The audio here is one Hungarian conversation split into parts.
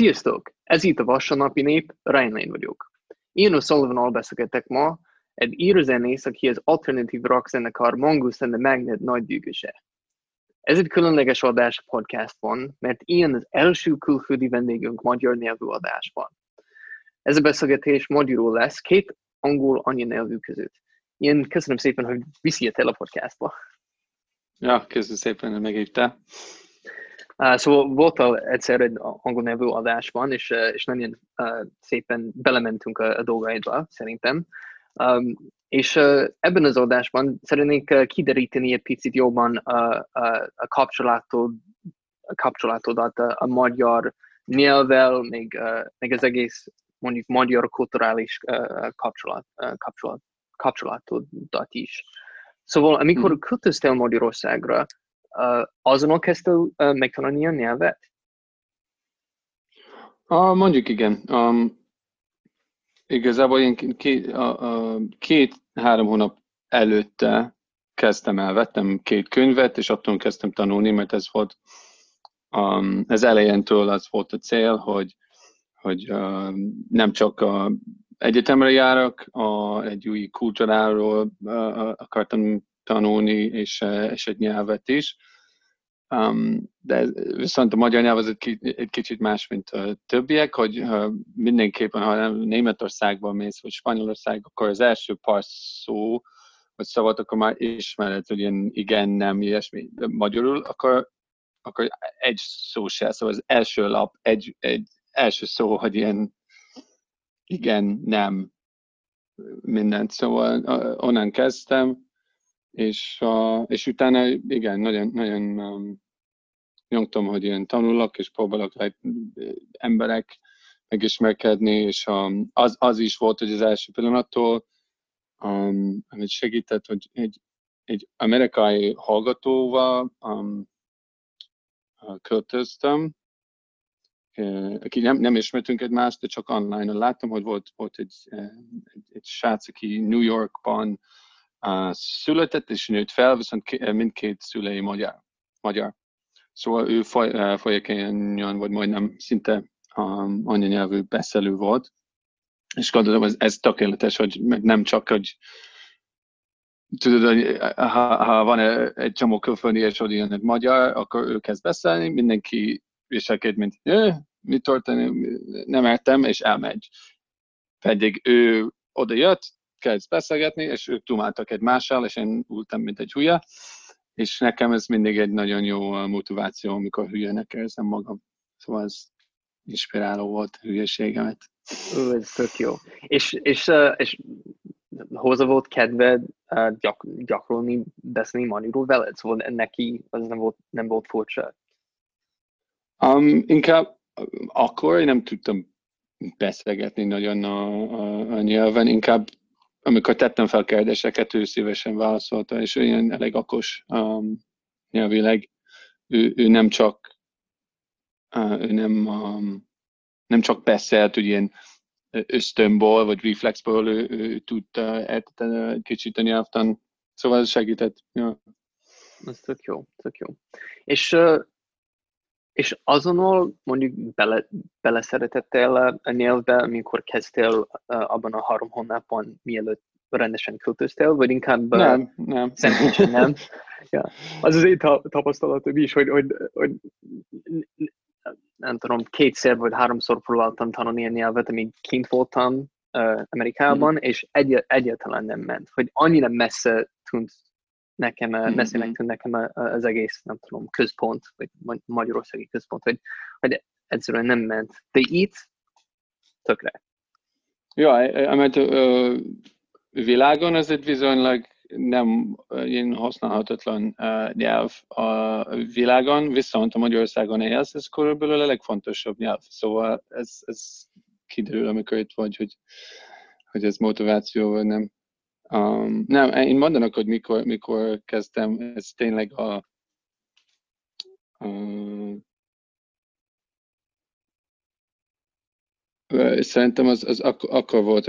Sziasztok! Ez itt a Vasárnapi Nép, Ryan vagyok. Én a Sullivan beszélgetek ma, egy írőzenész, aki az alternatív rock zenekar Mongoose and the Magnet nagy dügöse. Ez egy különleges adás a podcastban, mert ilyen az első külföldi vendégünk magyar nyelvű adásban. Ez a beszélgetés magyarul lesz, két angol anyanyelvű között. Én köszönöm szépen, hogy viszi a podcastba. Ja, köszönöm szépen, hogy meghívtál. Uh, szóval voltál egyszer egy angol nevű adásban, és, uh, és nagyon uh, szépen belementünk a, a dolgaidba, szerintem. Um, és uh, ebben az adásban szeretnék uh, kideríteni egy picit jobban a, a, a kapcsolatod, a kapcsolatodat a, a magyar nyelvvel, még, uh, még az egész mondjuk magyar kulturális uh, kapcsolat, uh, kapcsolat, kapcsolatodat is. Szóval amikor hmm. költöztél Magyarországra, uh, kezdtél uh, megtanulni a nyelvet? Uh, mondjuk igen. Um, igazából én két, uh, uh, két-három hónap előtte kezdtem el, vettem két könyvet, és attól kezdtem tanulni, mert ez volt um, ez elejéntől az volt a cél, hogy, hogy uh, nem csak a egyetemre járok, a, egy új kultúráról uh, akartam tanulni, és, és egy nyelvet is. Um, de viszont a magyar nyelv az egy, egy kicsit más, mint a többiek, hogy uh, mindenképpen, ha Németországban mész, vagy Spanyolország, akkor az első pár szó, vagy szavat, akkor már ismered, hogy ilyen igen, nem, ilyesmi. De magyarul, akkor, akkor egy szó se, szóval az első lap, egy, egy első szó, hogy ilyen igen, nem, mindent. Szóval onnan kezdtem, és, uh, és utána igen, nagyon, nagyon um, nyomtam, hogy ilyen tanulok, és próbálok like, emberek megismerkedni, és um, az, az is volt, hogy az első pillanattól, um, amit segített, hogy egy, egy amerikai hallgatóval um, költöztem, aki nem, nem ismertünk egymást, de csak online láttam, hogy volt, volt egy, egy, egy srác, aki New Yorkban uh, született és nőtt fel, viszont mindkét szülei magyar. magyar. Szóval ő foly, uh, folyékenyen, vagy majdnem szinte um, anyanyelvű beszélő volt, és gondolom, ez, ez tökéletes, hogy nem csak, hogy tudod, hogy ha, ha van egy csomó külföldi, és hogy jön egy magyar, akkor ő kezd beszélni, mindenki viselkedik, mint mi történik, nem értem, és elmegy. Pedig ő oda jött, kezd beszélgetni, és ők dumáltak egymással, és én ültem, mint egy hülye, és nekem ez mindig egy nagyon jó motiváció, amikor hülyének érzem magam. Szóval ez inspiráló volt a hülyeségemet. Ó, ez tök jó. És, és, és hozzá volt kedved gyak, gyakorolni, beszélni magyarul veled? Szóval neki az nem volt, nem volt furcsa? Um, inkább akkor én nem tudtam beszélgetni nagyon a, a, a nyelven, inkább amikor tettem fel kérdéseket, ő szívesen válaszolta, és ő ilyen elég okos um, nyelvileg. Ő, ő nem csak uh, ő nem, um, nem csak beszélt, hogy ilyen ösztönból, vagy reflexből ő, ő tudta eltetni egy kicsit a nyelvtan, szóval ez segített. Ja. Ez tök jó, tök jó. És uh, és azonnal mondjuk bele, beleszeretettél a nyelvbe, amikor kezdtél abban a három hónapban, mielőtt rendesen költöztél, vagy inkább... Nem, nem. Szentén, nem? ja. Az az én tapasztalatom is, hogy, hogy, hogy nem tudom, kétszer vagy háromszor próbáltam tanulni a nyelvet, amíg kint voltam uh, Amerikában, mm. és egy, egyáltalán nem ment. Hogy annyira messze tűnt nekem, mm-hmm. beszélnek nekem az egész, nem tudom, központ, vagy magyarországi központ, hogy, hogy egyszerűen nem ment. De itt tökre. Ja, mert világon ez egy viszonylag nem ilyen használhatatlan uh, nyelv a világon, viszont a Magyarországon élsz, ez körülbelül a legfontosabb nyelv. Szóval ez, ez kiderül, amikor itt vagy, hogy, hogy ez motiváció, vagy nem. Um, nem, én mondanak, hogy mikor, mikor kezdtem, ez tényleg a, a Szerintem az, az ak- akkor volt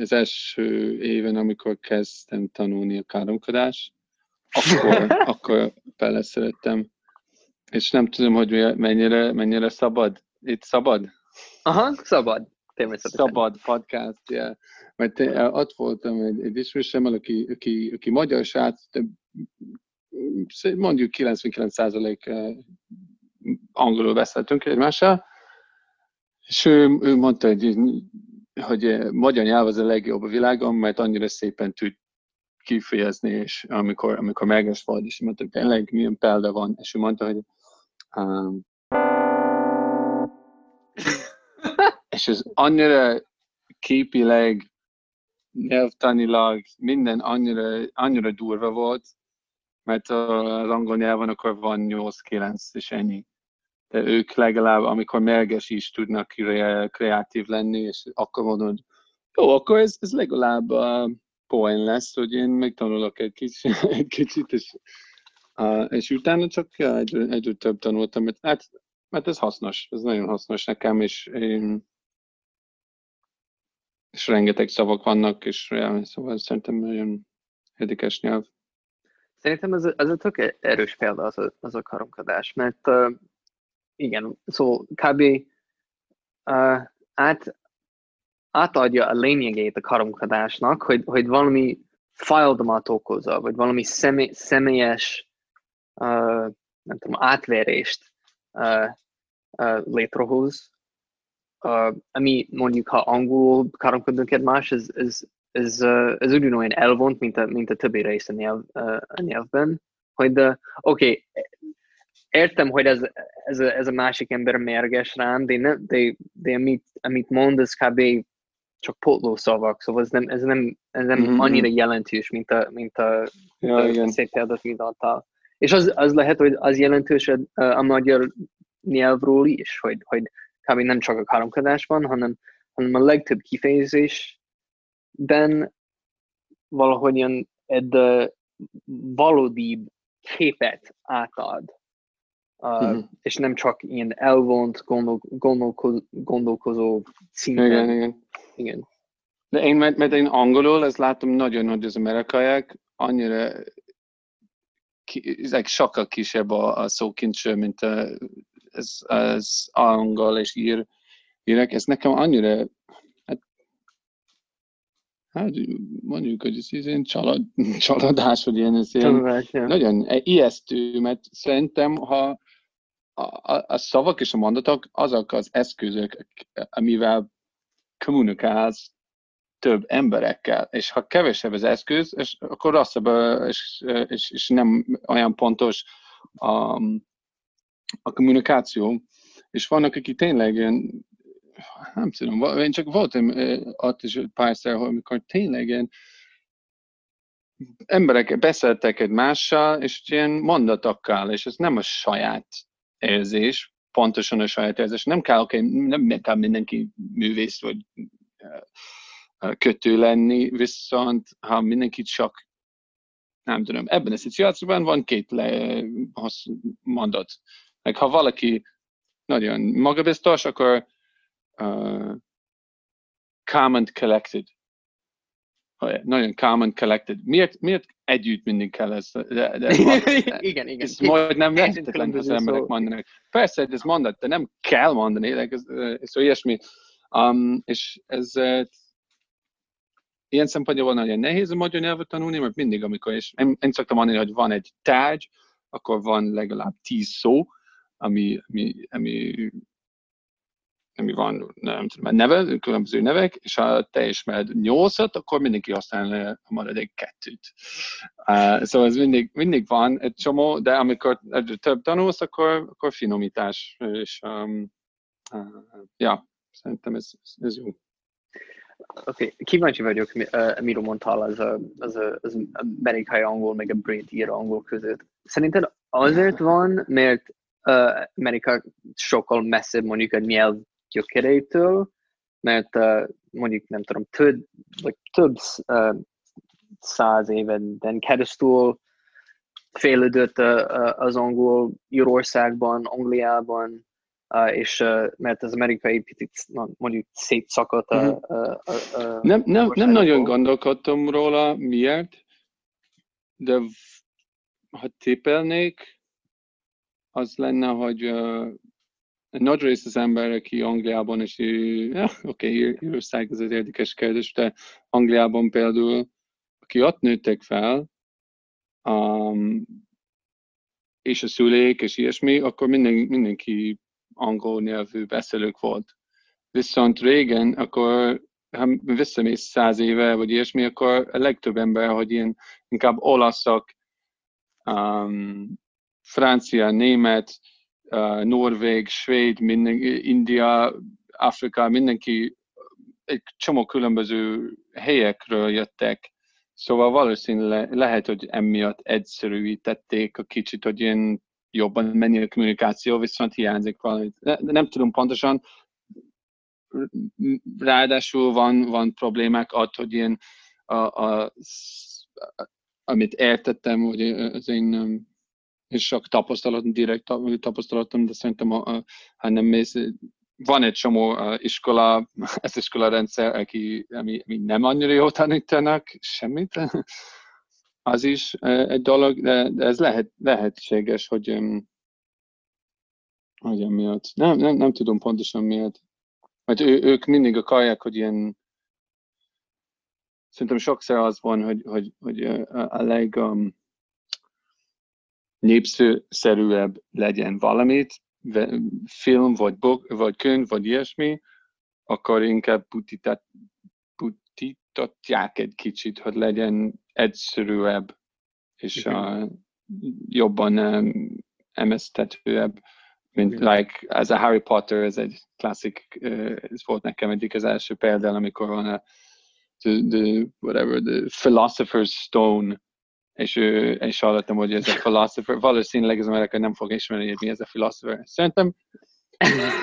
az első éven, amikor kezdtem tanulni a káromkodást, akkor, akkor beleszerettem. És nem tudom, hogy mennyire, mennyire szabad itt szabad? Aha, szabad. Természetesen. Szabad podcast, yeah. Mert ott voltam egy, egy ismerősemmel, aki, aki, aki magyar srác, mondjuk 99% angolul beszéltünk egymással, és ő, ő mondta, hogy, hogy magyar nyelv az a legjobb a világon, mert annyira szépen tud kifejezni, és amikor, amikor meges volt, és mondta, hogy tényleg milyen példa van, és ő mondta, hogy um, és ez annyira képileg, nyelvtanilag, minden annyira, annyira durva volt, mert az angol nyelven akkor van 8-9 és ennyi. De ők legalább, amikor merges is tudnak kreatív lenni, és akkor mondod, jó, akkor ez, ez legalább uh, poén lesz, hogy én megtanulok egy kicsit, egy kicsit és, uh, és utána csak ja, egyre, egyre több tanultam, mert, hát, mert ez hasznos, ez nagyon hasznos nekem, és én, és rengeteg szavak vannak, és szóval szerintem nagyon érdekes nyelv. Szerintem ez, ez a tök erős példa az a, az a karomkodás, mert uh, igen, szó kb. Uh, át, átadja a lényegét a karomkodásnak, hogy, hogy valami fájdalmat okozza, vagy valami személy, személyes uh, nem tudom, átverést uh, uh, létrehoz, ami mondjuk, ha angolul karomkodunk egymás, ez, ez, ez, uh, ez ugyanolyan elvont, mint a, mint a többi rész a, nyelv, uh, a nyelvben, hogy oké, okay, értem, hogy ez, ez, a, ez a másik ember mérges rám, de, ne, de, de amit, amit mond, ez kb. csak potló szavak, szóval ez nem, ez nem, ez nem mm-hmm. annyira jelentős, mint a, mint a, ja, a szép példát, mint adtál. És az, az lehet, hogy az jelentős a, a magyar nyelvről is, hogy, hogy kb. nem csak a káromkodásban, hanem, hanem a legtöbb kifejezésben valahogyan egy valódi képet átad uh, mm-hmm. és nem csak ilyen elvont, gondol, gondolkozó, gondolkozó szinten. Igen, igen. igen. De én, mert, mert én angolul, ezt látom nagyon nagy az amerikaiak, annyira ki, sokkal kisebb a, a szókincső, mint a, az, az angol és ír, írek. Ez nekem annyira, hát, hát mondjuk, hogy ez ilyen csalad, csalódás, hogy ilyen, ez ilyen nagyon ijesztő, mert szerintem, ha a, a szavak és a mondatok azok az eszközök, amivel kommunikálsz több emberekkel, és ha kevesebb az eszköz, és akkor rosszabb, és, és, és nem olyan pontos a, a kommunikáció. És vannak, akik tényleg ilyen, nem tudom, én csak voltam ott is párszor, amikor tényleg ilyen emberek beszéltek egymással, és ilyen mondatokkal, és ez nem a saját érzés, pontosan a saját érzés. Nem kell, okay, nem kell mindenki művész vagy kötő lenni, viszont ha mindenki csak nem tudom, ebben a szituációban van két le, mondat. Meg ha valaki nagyon magabiztos, akkor uh, calm and collected nagyon calm and collected. Miért, miért együtt mindig kell ez? De, de igen, igen. Ez majd nem lehetetlen, az emberek mondanak. Persze, ez mondat, de nem kell mondani, ez, ez szóval ilyesmi. Um, és ez ilyen szempontból nagyon nehéz a magyar nyelvet tanulni, mert mindig, amikor, és én, én szoktam mondani, hogy van egy tárgy, akkor van legalább tíz szó, ami, ami, ami ami van, nem tudom, neve, különböző nevek, és ha te ismered nyolcat, akkor mindenki használ a maradék kettőt. Uh, szóval ez mindig, mindig van egy csomó, de amikor több tanulsz, akkor, akkor finomítás, és um, uh, ja, szerintem ez, ez jó. Oké, okay. kíváncsi vagyok, uh, miről mondtál az, a, az, a, az amerikai angol, meg a brit ír angol között. Szerinted azért van, mert uh, Amerika sokkal messzebb mondjuk a nyelv gyökereitől, mert uh, mondjuk nem tudom, több, vagy több uh, száz éven keresztül fejlődött az angol Írországban, Angliában, és mert az amerikai picit mondjuk szétszakadt a, uh-huh. a, a, a Nem, nem, nem nagyon gondolkodtam róla, miért, de ha tépelnék, az lenne, hogy uh, nagy rész az ember, aki Angliában, és ja, oké, okay, Írország ez egy érdekes kérdés, de Angliában például, aki ott nőttek fel, um, és a szülék, és ilyesmi, akkor minden, mindenki angol nyelvű beszélők volt. Viszont régen, akkor ha visszamész száz éve, vagy ilyesmi, akkor a legtöbb ember, hogy ilyen inkább olaszok, um, francia, német, uh, norvég, svéd, minden, India, Afrika, mindenki egy csomó különböző helyekről jöttek, Szóval valószínűleg lehet, hogy emiatt egyszerűítették a kicsit, hogy ilyen jobban menni a kommunikáció, viszont hiányzik valami. Nem tudom pontosan, ráadásul van, van problémák ott, hogy én a, a, amit értettem, hogy az én és sok tapasztalatom, direkt tapasztalatom, de szerintem, ha, nem mész, van egy csomó iskola, ez iskola rendszer, aki, ami, ami nem annyira jó tanítanak semmit, az is egy dolog, de, de ez lehet, lehetséges, hogy, hogy emiatt. Nem, nem, nem tudom pontosan miért. Mert ő, ők mindig akarják, hogy ilyen szerintem sokszor az van, hogy, hogy, hogy a leg um, népszerűebb legyen valamit, film, vagy, book, vagy könyv, vagy ilyesmi, akkor inkább butítatják egy kicsit, hogy legyen egyszerűbb, és uh, jobban um, emésztetőebb, mint Igen. like, ez a Harry Potter, ez egy klasszik, uh, ez volt nekem egyik az első példa, amikor van a the, the, whatever, the Philosopher's Stone, és, és hallottam, hogy ez a philosopher, valószínűleg az amerikai nem fog ismerni, hogy mi ez a philosopher. Szerintem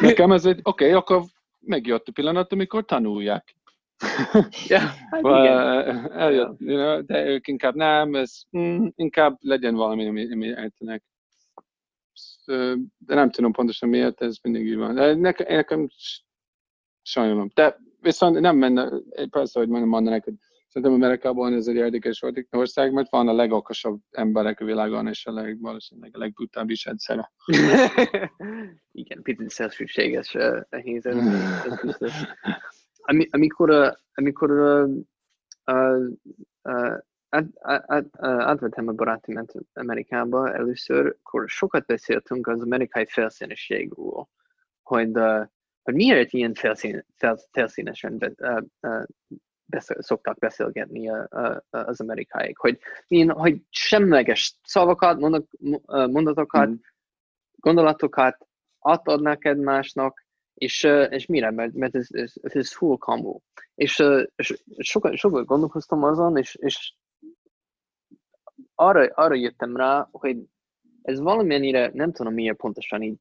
nekem ez egy, oké, okay, akkor megjött a pillanat, amikor tanulják. ja, hát igen. Eljött, you know, de ők inkább nem, ez mm, inkább legyen valami, ami, ami értenek. De nem tudom pontosan miért, ez mindig így van. De nekem, nekem sajnálom. De viszont nem menne, persze, hogy mondanak, hogy Szerintem Amerikában ez egy érdekes ország, mert van a legokosabb emberek a világon, és a leg, valószínűleg a legbrutális egyszer. Igen, picit szélsőséges a helyzet. Ami, amikor, amikor uh, uh, át, át, átvettem a barátomat Amerikába először, akkor sokat beszéltünk az amerikai felszíniségről, hogy, uh, hogy miért ilyen felszín, felszínesen uh, uh, beszél, szoktak beszélgetni a, az amerikáik, hogy, én, hogy semleges szavakat, mondat, mondatokat, mm. gondolatokat átadnak egymásnak, és, és mire? Mert, mert ez, ez, ez full combo. És, és sokat, sokat gondolkoztam azon, és, és arra, arra jöttem rá, hogy ez valamennyire, nem tudom miért pontosan így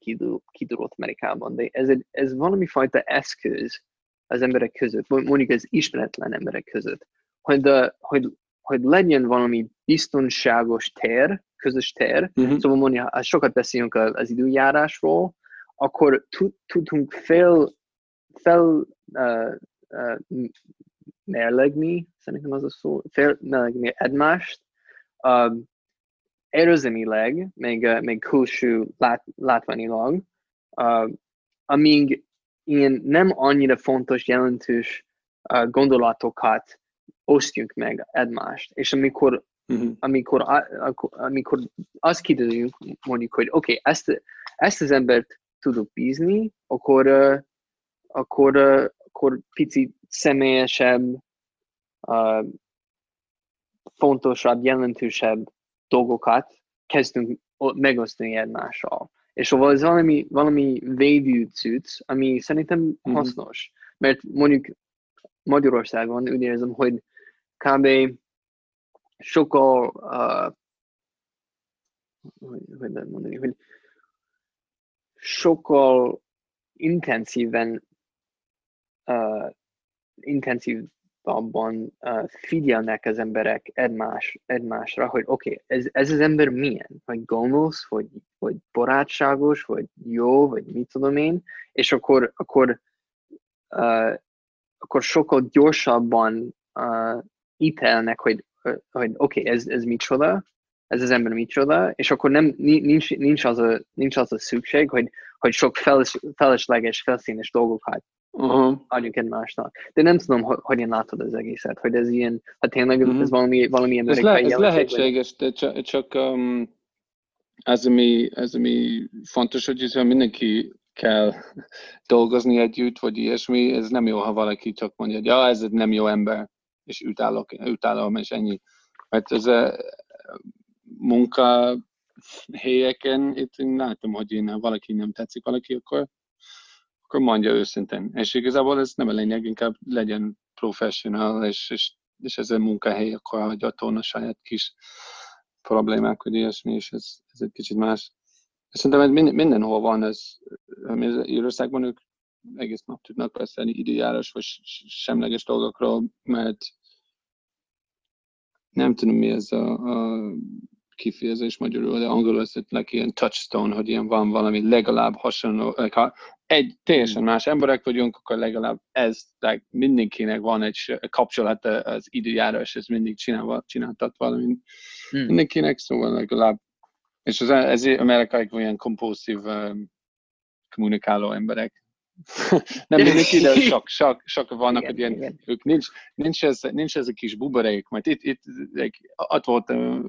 kidurult Amerikában, de ez, egy, ez valami fajta eszköz, az emberek között, mondjuk az ismeretlen emberek között, hogy, de, hogy, hogy legyen valami biztonságos tér, közös tér, uh-huh. szóval mondja, sokat beszélünk az időjárásról, akkor tudunk fel, fel uh, uh, merlegni, szerintem az a szó, felmerlegni egymást, uh, érzelmileg, még, még külső lát, látványilag, uh, amíg ilyen nem annyira fontos, jelentős uh, gondolatokat osztjuk meg egymást. És amikor, uh-huh. amikor, amikor azt kiderüljünk, mondjuk, hogy oké, okay, ezt, ezt az embert tudok bízni, akkor, uh, akkor, uh, akkor picit személyesebb, uh, fontosabb, jelentősebb dolgokat kezdünk megosztani egymással. És szóval ez valami, valami védő cucc, ami szerintem mm-hmm. hasznos. Mert mondjuk Magyarországon úgy érzem, hogy kb. sokkal uh, hogy, hogy mondani, hogy sokkal intenzíven uh, intenzív abban uh, figyelnek az emberek egymás, egymásra, hogy oké, okay, ez, ez az ember milyen, vagy gonosz, vagy, vagy barátságos, vagy jó, vagy mit tudom én, és akkor, akkor, uh, akkor sokkal gyorsabban uh, ítélnek, hogy, hogy oké, okay, ez, ez micsoda, ez az ember micsoda, és akkor nem, nincs, nincs, az a, nincs az a szükség, hogy, hogy sok feles, felesleges, felszínes dolgokat uh-huh. adjunk egymásnak. De nem tudom, hogy hogyan látod az egészet, hogy ez ilyen, hát tényleg uh-huh. ez valami, valami ez, le, ez lehetséges, de csak, csak um, ez, ami, ez, ami fontos, hogy mindenki kell dolgozni együtt, vagy ilyesmi, ez nem jó, ha valaki csak mondja, hogy ja, ez nem jó ember, és utálok, utálom, és ennyi. Mert ez a munka helyeken, itt én látom, hogy én, valaki nem tetszik valaki, akkor, akkor mondja őszintén. És igazából ez nem a lényeg, inkább legyen professional, és, és, és ez a munkahely, akkor hagyja a saját kis problémák, vagy ilyesmi, és ez, ez egy kicsit más. Szerintem ez minden, mindenhol van, ez, Írországban ők egész nap tudnak beszélni időjárás vagy semleges dolgokról, mert nem tudom mi ez a, a kifejezés magyarul, de angolul ez egy ilyen touchstone, hogy ilyen van valami legalább hasonló, ha egy teljesen más emberek vagyunk, akkor legalább ez, like mindenkinek van egy kapcsolat az időjárás, ez mindig csinál, csináltat valami hmm. mindenkinek, szóval legalább, és az, ez amerikai olyan kompulszív um, kommunikáló emberek, nem mindenki, de sok, sok, sok vannak, igen, hogy ilyen, igen. ők nincs, nincs, ez, nincs ez a kis buborék, mert itt, itt like, ott volt uh,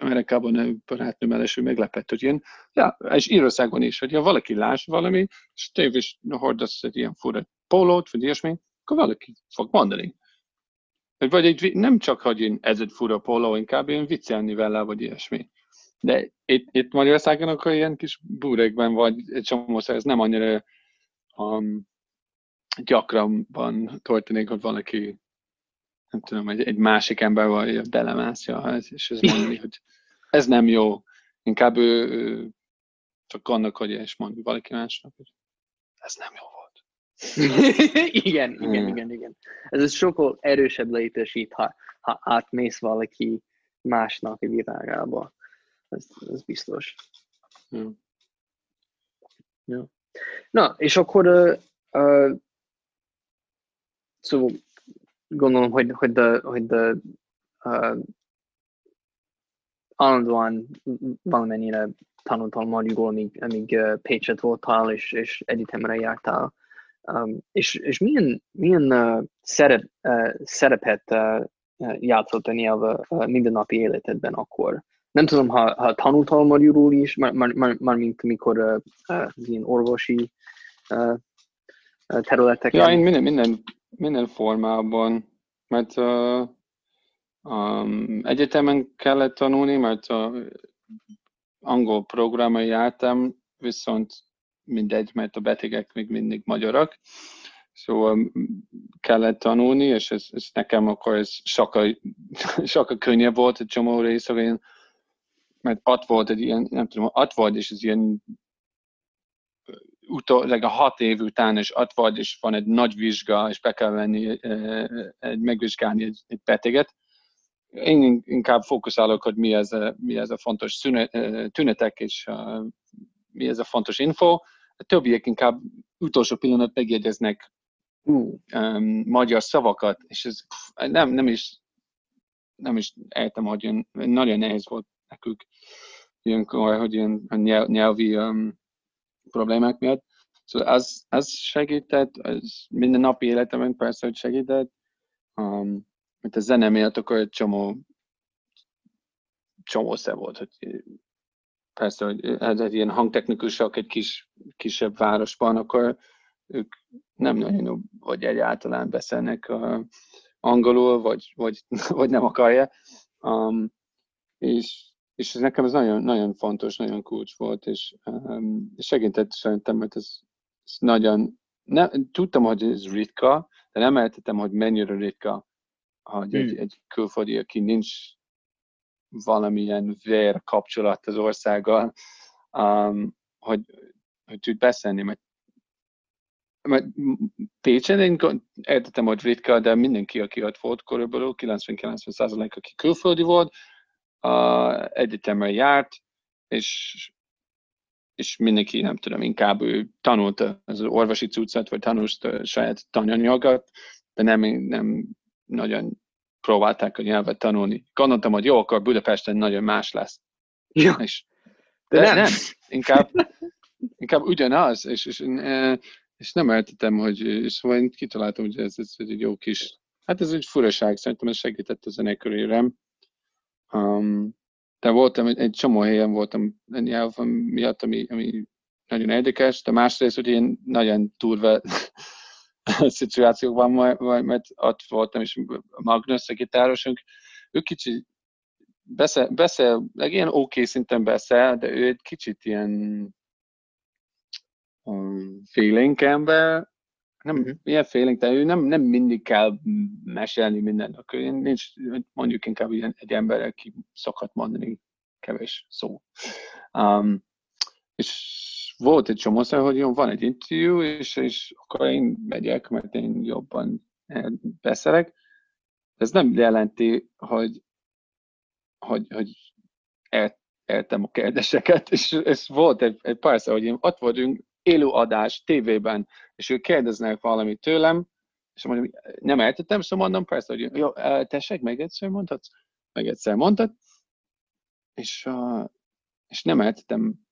Amerikában a barátnőm első meglepett, hogy ilyen, ja, és Írországban is, hogy ha valaki lás valami, és tév is hordasz egy ilyen fura pólót, vagy ilyesmi, akkor valaki fog mondani. Vagy egy, nem csak, hogy én, ez egy fura póló, inkább én viccelni vele, vagy ilyesmi. De itt, itt Magyarországon akkor ilyen kis búrékben vagy egy csomó ez nem annyira um, gyakranban történik, hogy valaki nem tudom, egy, egy másik ember vagy belemászja, és ez mondani, hogy ez nem jó. Inkább ő, ő csak hogy és mond valaki másnak, hogy ez nem jó volt. igen, igen, hmm. igen, igen. Ez egy sokkal erősebb létesít, ha, ha átmész valaki másnak a világába. Ez, ez biztos. Hmm. Ja. Na, és akkor uh, uh, szóval gondolom, hogy, hogy, de, hogy de, uh, állandóan valamennyire tanultál magyarul, amíg, amíg uh, Pécset voltál, és, és egyetemre jártál. Um, és, és milyen, milyen uh, szerep, uh, szerepet uh, játszott a nyelv uh, mindennapi életedben akkor? Nem tudom, ha, ha tanultál magyarul is, már, már, már, már mikor uh, uh, ilyen orvosi uh, területeken. Ja, én minden, minden, minden formában, mert uh, um, egyetemen kellett tanulni, mert a angol programra jártam, viszont mindegy, mert a betegek még mindig magyarok, szóval kellett tanulni, és ez, ez nekem akkor ez sokkal, sokkal könnyebb volt egy csomó részre, mert ott volt egy ilyen, nem tudom, ott volt, és ez ilyen utol, a hat év után is ott vagy, és van egy nagy vizsga, és be kell venni, egy, megvizsgálni egy, egy beteget. Én inkább fókuszálok, hogy mi ez a, mi ez a fontos szünet, tünetek, és uh, mi ez a fontos info. A többiek inkább utolsó pillanat megjegyeznek um, magyar szavakat, és ez pff, nem, nem is nem is értem, hogy ilyen, nagyon nehéz volt nekük ilyenkor, hogy ilyen nyelvi um, problémák miatt. Szóval az, az segített, az minden napi életemben persze, hogy segített. Um, mert a zene miatt akkor egy csomó, csomó szem volt, hogy persze, hogy ez egy ilyen hangtechnikusok egy kis, kisebb városban, akkor ők nem nagyon, vagy egyáltalán beszélnek uh, angolul, vagy, vagy, vagy nem akarja. Um, és és ez nekem ez nagyon, nagyon fontos, nagyon kulcs volt, és, um, segített szerintem, mert ez, ez nagyon, ne, tudtam, hogy ez ritka, de nem értettem, hogy mennyire ritka, hogy hmm. egy, egy külföldi, aki nincs valamilyen vér kapcsolat az országgal, um, hogy, hogy tud beszélni, mert, mert Pécsen én értettem, hogy ritka, de mindenki, aki ott volt, körülbelül 90-90 aki külföldi volt, a egyetemre járt, és, és mindenki, nem tudom, inkább ő tanult az orvosi cuccot, vagy tanult saját tananyagot, de nem, nem nagyon próbálták a nyelvet tanulni. Gondoltam, hogy jó, akkor Budapesten nagyon más lesz. Ja. És, de, de nem. nem. Inkább, inkább ugyanaz, és, és, és nem értettem, hogy, és szóval én kitaláltam, hogy ez, ez egy jó kis, hát ez egy furaság, szerintem ez segített a zenekörérem. Um, de voltam, egy, egy csomó helyen voltam nyelven miatt, ami, ami nagyon érdekes, de másrészt, hogy én nagyon turva szituációkban, mert ott voltam, és Magnus, a gitárosunk, ő kicsit beszél, beszél ilyen oké okay szinten beszél, de ő egy kicsit ilyen um, félénk ember, nem uh-huh. ilyen félénk, de ő nem, nem mindig kell mesélni mindent. Akkor én nincs, mondjuk inkább ilyen, egy ember, aki szokhat mondani kevés szó. Um, és volt egy csomó hogy jó, van egy interjú, és, és akkor én megyek, mert én jobban beszélek. Ez nem jelenti, hogy, hogy, hogy el, eltem a kérdéseket, és ez volt egy, egy persze, hogy én ott vagyunk, élő adás tévében, és ők kérdeznek valamit tőlem, és mondom, nem értettem, szóval mondom, persze, hogy jó, tessék, meg egyszer mondhatsz? Meg egyszer mondtad, és, és nem értettem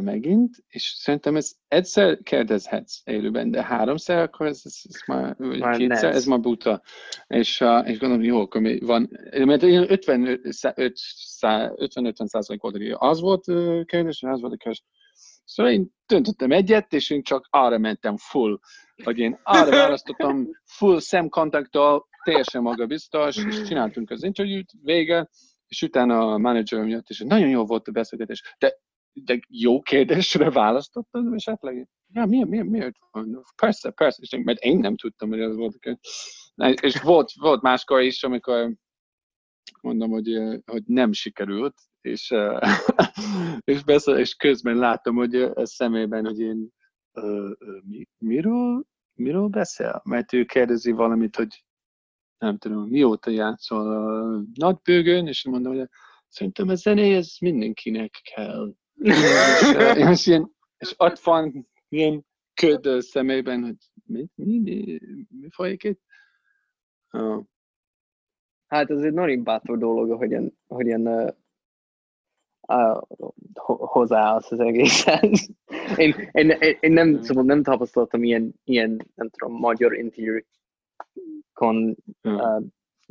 megint, és szerintem ez egyszer kérdezhetsz élőben, de háromszor, akkor ez, ez, ez már, már kétszer, ez már buta. És, és gondolom, jó, akkor mi van, mert 50-50 százalék volt, az volt kérdés, az volt a kérdés. Szóval én döntöttem egyet, és én csak arra mentem full, hogy én arra választottam full szemkontakttal, teljesen magabiztos, és csináltunk az interjút, vége, és utána a menedzserem jött, és nagyon jó volt a beszélgetés. De, de jó kérdésre választottam, és esetleg, ja, miért, miért, miért van? Persze, persze, és mert én nem tudtam, hogy ez volt. És volt, volt máskor is, amikor mondom, hogy, hogy nem sikerült, és, és, beszél, és közben látom, hogy a szemében, hogy én mi, miről, miről beszél? Mert ő kérdezi valamit, hogy nem tudom, mióta játszol a nagybőgön, és mondom, hogy szerintem a zené, ez mindenkinek kell. és, és, ilyen, és ott van ilyen köd a szemében, hogy mi, mi, mi, mi folyik itt? Uh. Hát ez egy nagyon bátor dolog, hogy ilyen, hogy ilyen uh, uh, hozzáállsz az egészhez. én, én, én, nem, szóval nem tapasztaltam ilyen, ilyen nem tudom, magyar interjú kon hmm. uh,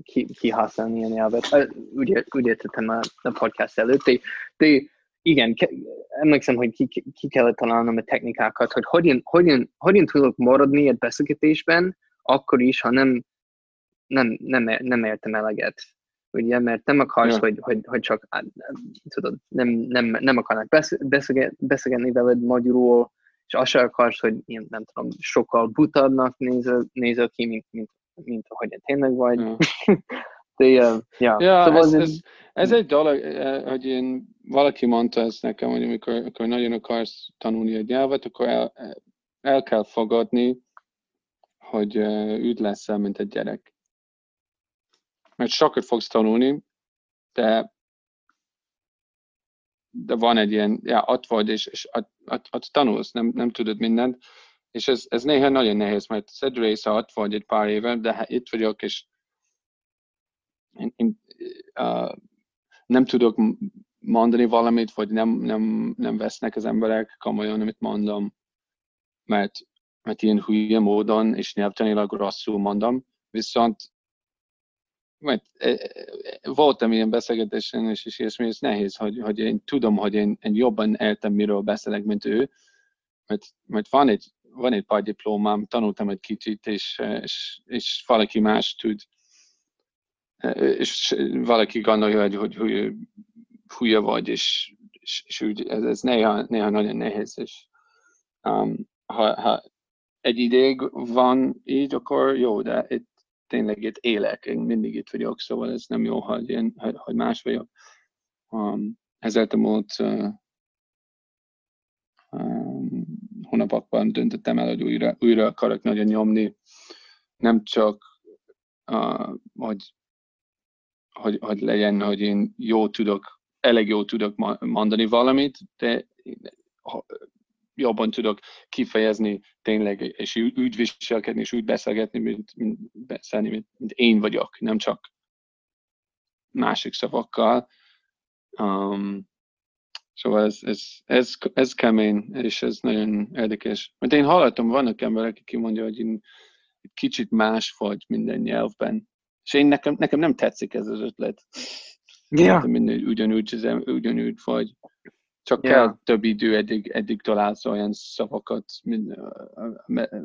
ki, kihasználni ilyen nyelvet. Uh, úgy, úgy értettem a, a podcast előtt, de, de igen, ke, emlékszem, hogy ki, ki kellett találnom a technikákat, hogy hogyan, hogyan, hogyan tudok maradni egy beszélgetésben, akkor is, ha nem, nem, nem, nem értem eleget. Ugye, mert nem akarsz, ja. hogy, hogy, hogy csak tudod, nem, nem, nem akarnak beszélgetni veled magyarul, és azt sem akarsz, hogy én nem tudom, sokkal butabbnak nézel, nézel ki, mint, mint mint ahogy tényleg vagy. Ja. De, uh, ja, ja szóval ez, ez, ez, egy dolog, eh, hogy én, valaki mondta ezt nekem, hogy amikor, amikor nagyon akarsz tanulni egy nyelvet, akkor el, el kell fogadni, hogy uh, üd leszel, mint egy gyerek. Mert sokat fogsz tanulni, de de van egy ilyen, ja, ott vagy, és, és ott, ott, ott tanulsz, nem, nem tudod mindent, és ez, ez néha nagyon nehéz, mert az egy része ott vagy egy pár éve, de hát itt vagyok, és én, én, uh, nem tudok mondani valamit, vagy nem, nem, nem vesznek az emberek komolyan, amit mondom, mert, mert ilyen hülye módon és nyelvtanilag rosszul mondom, viszont mert e, e, voltam ilyen beszélgetésen, és, és, és ez nehéz, hogy, hogy én tudom, hogy én, én jobban értem, miről beszélek, mint ő, mert, mert van egy van egy pár diplomám, tanultam egy kicsit, és, és, és valaki más tud, és valaki gondolja, hogy, hogy hülye, hülye vagy, és, és, és úgy, ez, ez néha, néha nagyon nehéz, és um, ha, ha egy ideig van így, akkor jó, de itt tényleg itt élek, én mindig itt vagyok, szóval ez nem jó, hogy, én, hogy más vagyok. Um, ez elmúlt uh, um, hónapokban döntöttem el, hogy újra, újra akarok nagyon nyomni. Nem csak, uh, hogy, hogy, hogy legyen, hogy én jó tudok, elég jó tudok mondani valamit, de jobban tudok kifejezni tényleg, és úgy viselkedni, és úgy beszélgetni, mint, mint beszélni, mint, mint én vagyok, nem csak másik szavakkal. Um, Szóval ez, ez, ez, ez kemény, és ez nagyon érdekes. Mert én hallottam, vannak emberek, akik mondja, hogy én egy kicsit más vagy minden nyelvben. És én nekem, nekem nem tetszik ez az ötlet. Ja. Minden ugyanúgy, ugyanúgy vagy. Csak Ja. kell több idő, eddig, eddig találsz olyan szavakat, mint,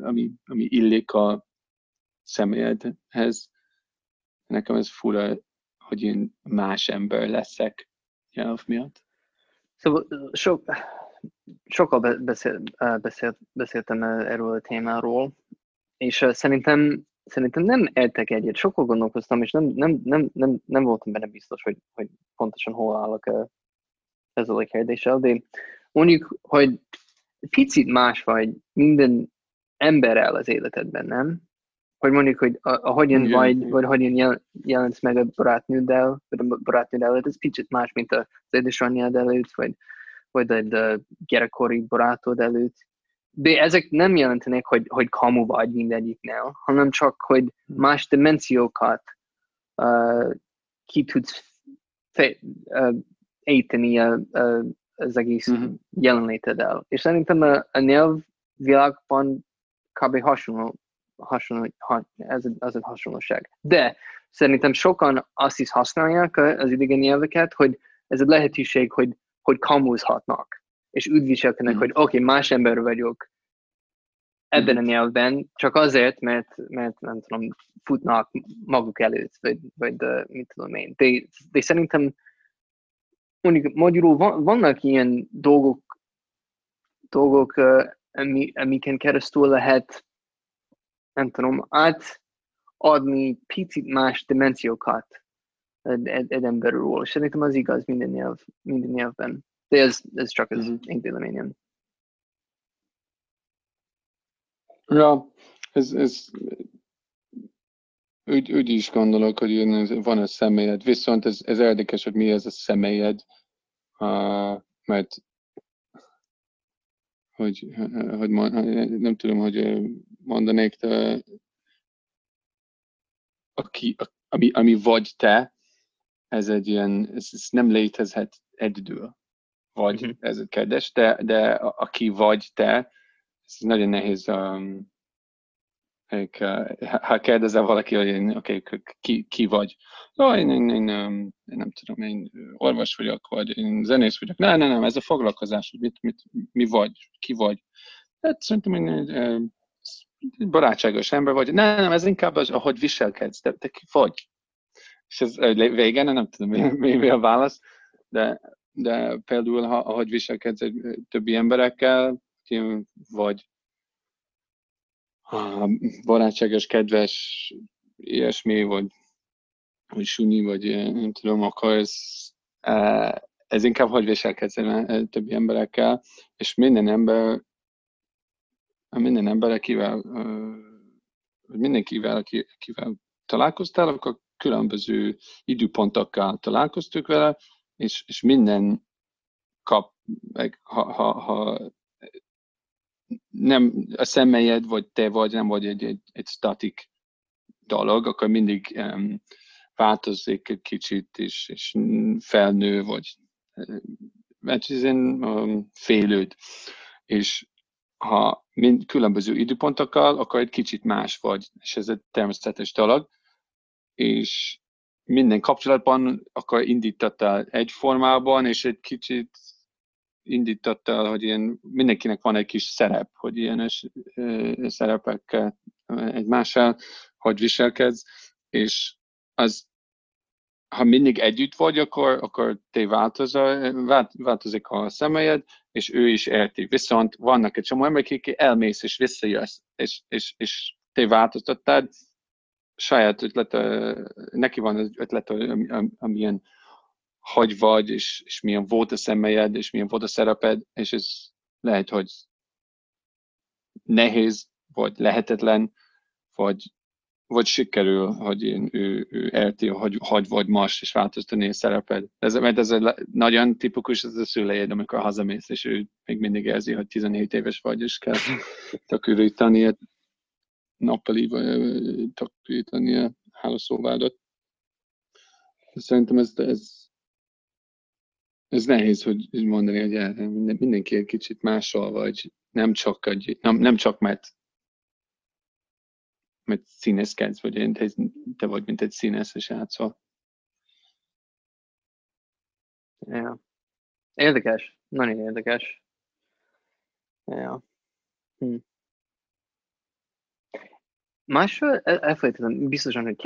ami, ami illik a személyedhez. Nekem ez fura, hogy én más ember leszek nyelv miatt. Szóval so, sokkal be- beszél, beszélt, beszéltem erről a témáról, és szerintem, szerintem nem értek egyet. Sokkal gondolkoztam, és nem, nem, nem, nem, nem voltam benne biztos, hogy, hogy pontosan hol állok ezzel a kérdéssel, de mondjuk, hogy picit más vagy minden emberrel az életedben, nem? Hogy mondjuk, hogy a- ahogyan Igen, vagy, igen. vagy hogyan jel, jelensz meg a barátnőddel, vagy a barátnőd előtt, ez picit más, mint az édesanyjád előtt, vagy, vagy a a gyerekkori barátod előtt. De ezek nem jelentenek, hogy, hogy kamu vagy mindegyiknél, hanem csak, hogy más dimenziókat uh, ki tudsz fe, uh, ejteni a, a, az egész Mhm. jelenléteddel. És szerintem a, a nyelvvilágban kb. hasonló, hasonló ha, ez, az egy hasonlóság. De szerintem sokan azt is használják a- az idegen nyelveket, hogy ez egy lehetőség, hogy, hogy kamuzhatnak, és úgy viselkednek, Mhm. hogy oké, okay, más ember vagyok ebben a nyelvben, csak azért, mert, mert nem tudom, futnak maguk előtt, vagy, vagy de, mit tudom én. De, de szerintem mondjuk magyarul van, vannak ilyen dolgok, dolgok ami, amiken keresztül lehet, nem tudom, átadni picit más dimenziókat egy, emberről. Szerintem az igaz minden, nyelv, minden nyelvben. De ez, ez csak az Mhm. én véleményem. Ja, ez, ez úgy, úgy is gondolok, hogy van a személyed, viszont ez, ez érdekes, hogy mi ez a személyed, uh, mert hogy, hogy nem tudom, hogy mondanék, de aki, ami, ami vagy te, ez egy ilyen, ez, ez nem létezhet egyedül, vagy Mhm. ez egy kérdés, de, de aki vagy te, ez nagyon nehéz um, ha kérdezel valaki, hogy én, okay, ki, ki vagy? Jó, én, én, én, én, nem tudom, én orvos vagyok, vagy én zenész vagyok. Nem, nem, nem, ez a foglalkozás, hogy mit, mit, mi vagy, ki vagy. Hát szerintem én egy, barátságos ember vagy. Nem, nem, ez inkább az, ahogy viselkedsz, te, te ki vagy. És ez végén, nem tudom, mi, mi, a válasz, de, de például, ha, ahogy viselkedsz többi emberekkel, vagy barátságos, kedves, ilyesmi, vagy, vagy sunyi, vagy nem tudom, akkor ez, ez inkább hogy viselkedsz többi emberekkel, és minden ember, minden ember, akivel, mindenkivel, akivel találkoztál, akkor különböző időpontokkal találkoztuk vele, és, és minden kap, ha, ha, ha nem a személyed, vagy te vagy, nem vagy egy, egy, egy statik dolog, akkor mindig um, változik egy kicsit, és, és felnő, vagy mert ez um, félőd. És ha mind különböző időpontokkal, akkor egy kicsit más vagy, és ez egy természetes dolog, és minden kapcsolatban akkor indítottál egy formában, és egy kicsit indította, hogy ilyen, mindenkinek van egy kis szerep, hogy ilyen szerepekkel egymással, hogy viselkedsz, és az, ha mindig együtt vagy, akkor, akkor te változol, változik a személyed, és ő is érti. Viszont vannak egy csomó emberek, akik elmész és visszajössz, és, és, és te változtattad, saját ötlete, neki van az ötlete, amilyen hogy vagy, és, és milyen volt a személyed, és milyen volt a szereped, és ez lehet, hogy nehéz, vagy lehetetlen, vagy, vagy sikerül, hogy én, ő, ő érti, hogy, hogy vagy más, és változtatni a szereped. Ez, mert ez a, nagyon tipikus, ez a szüleid, amikor hazamész, és ő még mindig érzi, hogy 17 éves vagy, és kell takarítani a nappali, vagy takarítani a hálószobádat. Szerintem ez, ez ez nehéz, hogy mondani, hogy minden, mindenki egy kicsit mással vagy, nem csak, egy, nem, nem csak mert, mert színészkedsz, vagy én, te vagy, mint egy színész, és játszol. Ja. Érdekes, nagyon érdekes. Ja. Hm. Másról elfelejtettem, biztosan, hogy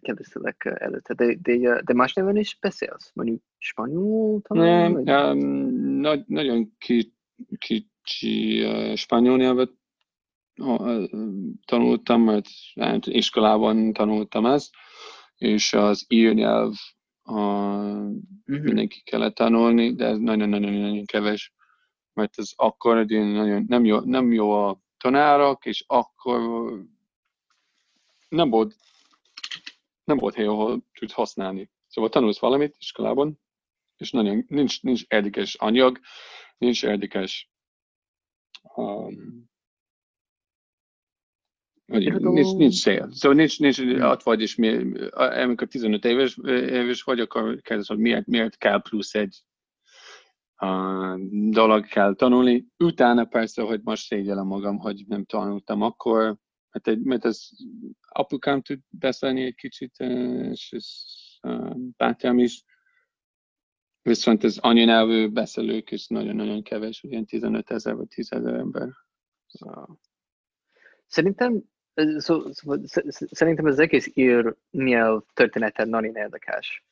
kérdeztelek előtte, de, de, de más nyelven is beszélsz? Mondjuk spanyol talán? Nem, um, nagy, nagyon ki, kicsi uh, spanyol nyelvet uh, tanultam, mert hát, iskolában tanultam ezt, és az írnyelv uh, uh-huh. mindenki kellett tanulni, de ez nagyon-nagyon-nagyon kevés, mert ez akkor nagyon nem jó, nem jó a tanárok, és akkor nem volt, nem volt hely, ahol tudsz használni. Szóval tanulsz valamit iskolában, és nagyon, nincs, nincs érdekes anyag, nincs érdekes um, nincs, nincs cél. Szóval nincs, nincs ott vagy, és mi, amikor 15 éves, éves vagy, akkor kérdez, hogy miért, miért kell plusz egy uh, dolog kell tanulni. Utána persze, hogy most szégyellem magam, hogy nem tanultam akkor, mert, egy, mert ez apukám tud beszélni egy kicsit, és ez bátyám is. Viszont az anyanyelvű beszélők is nagyon-nagyon kevés, ilyen 15 ezer vagy 10 ezer ember. Szerintem, szó, szó, szerintem az egész ír nyelv története nagyon érdekes.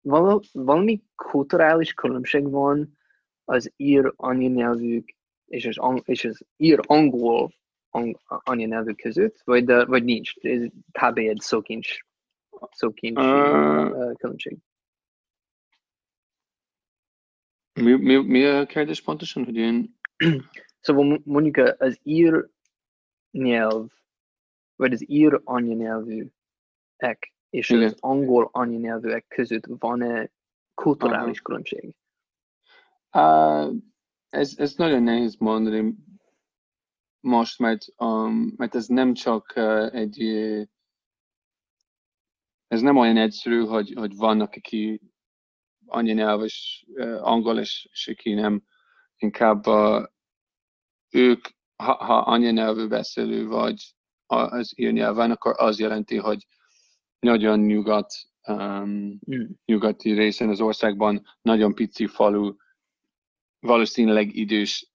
Val, valami kulturális különbség van az ír anyanyelvük és az, és az ír angol ang, anyanyelvű között, vagy, de, vagy nincs? Ez kb. egy szókincs, szókincs uh, különbség. Mi, mi, mi a kérdés pontosan, hogy én... Szóval mondjuk az ír nyelv, vagy az ír anyanyelvűek és Igen. az angol anyanyelvűek között van-e kulturális Aha. különbség? Uh, ez, ez nagyon nehéz mondani most, mert, um, mert ez nem csak uh, egy, ez nem olyan egyszerű, hogy, hogy vannak, aki anyanyelves uh, angol, és, és aki nem, inkább uh, ők, ha, ha anyanyelvű beszélő vagy az írnyelven, akkor az jelenti, hogy nagyon nyugat, um, mm. nyugati részen az országban nagyon pici falu, valószínűleg idős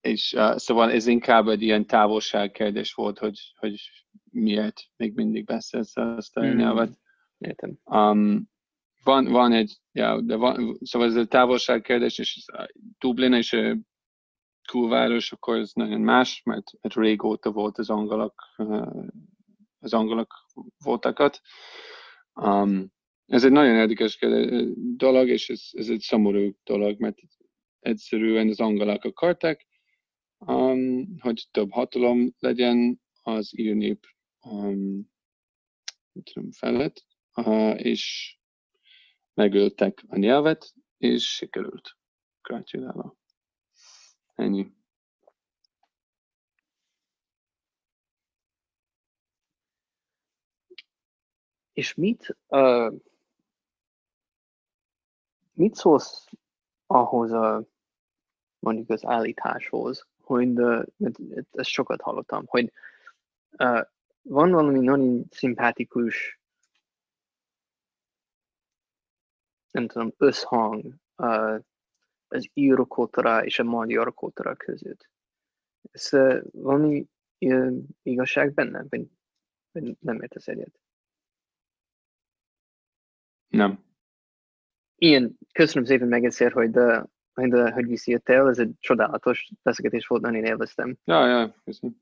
és uh, szóval ez inkább egy ilyen távolságkérdés volt, hogy, hogy miért még mindig beszélsz ezt a mm. nyelvet. Értem. Um, van, van egy, ja, de van, szóval ez a távolságkérdés, és Dublin és külváros, akkor ez nagyon más, mert, mert régóta volt az angolok, az angolok voltakat. Um, ez egy nagyon érdekes dolog, és ez, ez egy szomorú dolog, mert egyszerűen az angolok akarták, um, hogy több hatalom legyen az írnép um, tudom, felett, uh, és megöltek a nyelvet, és sikerült. Gratulálok. Ennyi. És mit, uh, mit szólsz ahhoz a mondjuk az állításhoz, hogy ezt sokat hallottam, hogy uh, van valami nagyon szimpatikus nem tudom, összhang uh, az írokótora és a magyar kótora között. Ez uh, valami uh, igazság benne? Vagy, vagy nem értesz egyet? Nem. Ilyen, köszönöm szépen meg egyszer, hogy de hogy, hogy visszajöttél, ez egy csodálatos beszélgetés volt, nagyon élveztem. Ja, ja, köszönöm.